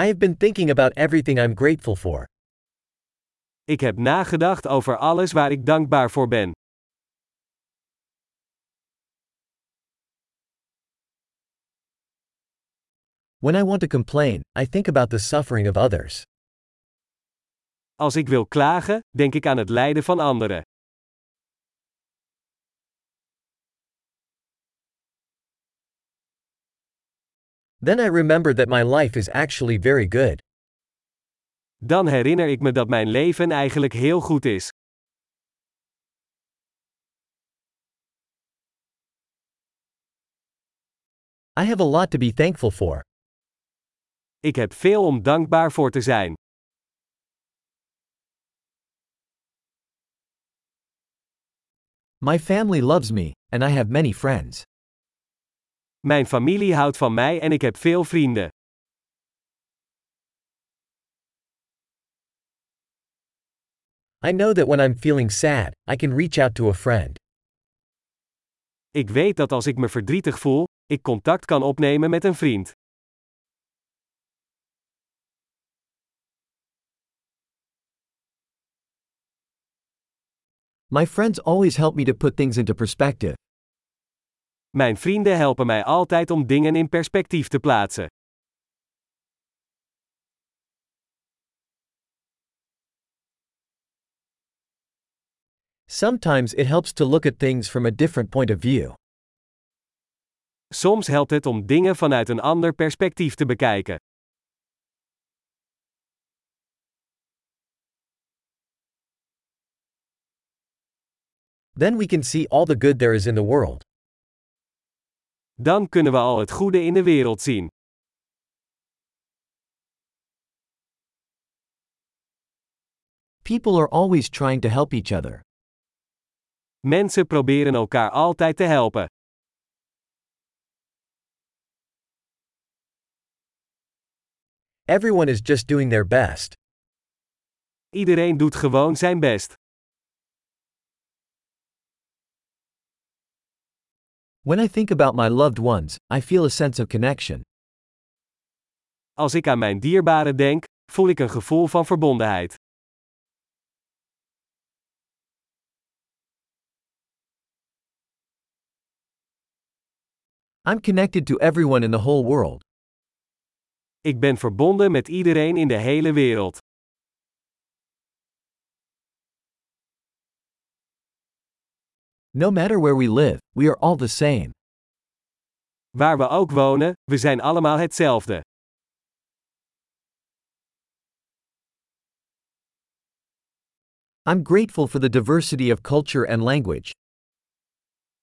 I have been thinking about everything I'm grateful for. Ik heb nagedacht over alles waar ik dankbaar voor ben. When I want to complain, I think about the suffering of others. Als ik wil klagen, denk ik aan het lijden van anderen. Then I remember that my life is actually very good. Dan herinner ik me dat mijn leven eigenlijk heel goed is. I have a lot to be thankful for. Ik heb veel om dankbaar voor te zijn. My family loves me, and I have many friends. Mijn familie houdt van mij en ik heb veel vrienden. I know that when I'm feeling sad, I can reach out to a friend. Ik weet dat als ik me verdrietig voel, ik contact kan opnemen met een vriend. My friends always help me to put things into perspective. Mijn vrienden helpen mij altijd om dingen in perspectief te plaatsen. Sometimes it helps to look at things from a different point of view. Soms helpt het om dingen vanuit een ander perspectief te bekijken. Then we can see all the good there is in the world. Dan kunnen we al het goede in de wereld zien. People are always trying to help each other. Mensen proberen elkaar altijd te helpen. Everyone is just doing their best. Iedereen doet gewoon zijn best. When I think about my loved ones, I feel a sense of connection. Als ik aan mijn dierbaren denk, voel ik een gevoel van verbondenheid. I'm connected to everyone in the whole world. Ik ben verbonden met iedereen in de hele wereld. No matter where we live, we are all the same. Waar we ook wonen, we zijn allemaal hetzelfde. I'm grateful for the diversity of culture and language.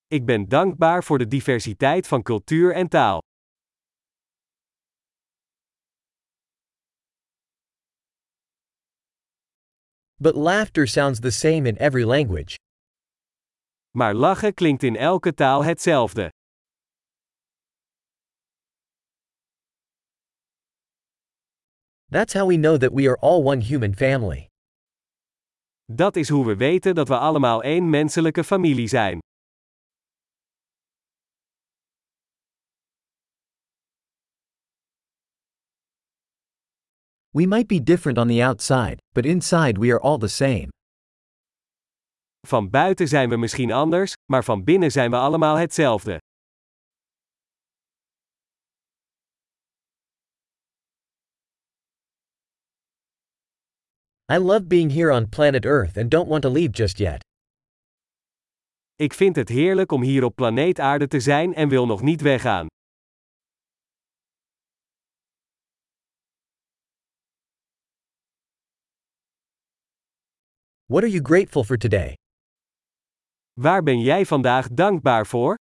Ik ben dankbaar voor de diversiteit van cultuur en taal. But laughter sounds the same in every language. Maar lachen klinkt in elke taal hetzelfde. That's how we know that we are all one human family. Dat is hoe we weten dat we allemaal één menselijke familie zijn. We might be different on the outside, but inside we are all the same. Van buiten zijn we misschien anders, maar van binnen zijn we allemaal hetzelfde. I love being here on planet Earth and don't want to leave just yet. Ik vind het heerlijk om hier op planeet Aarde te zijn en wil nog niet weggaan. What are you grateful for today? Waar ben jij vandaag dankbaar voor?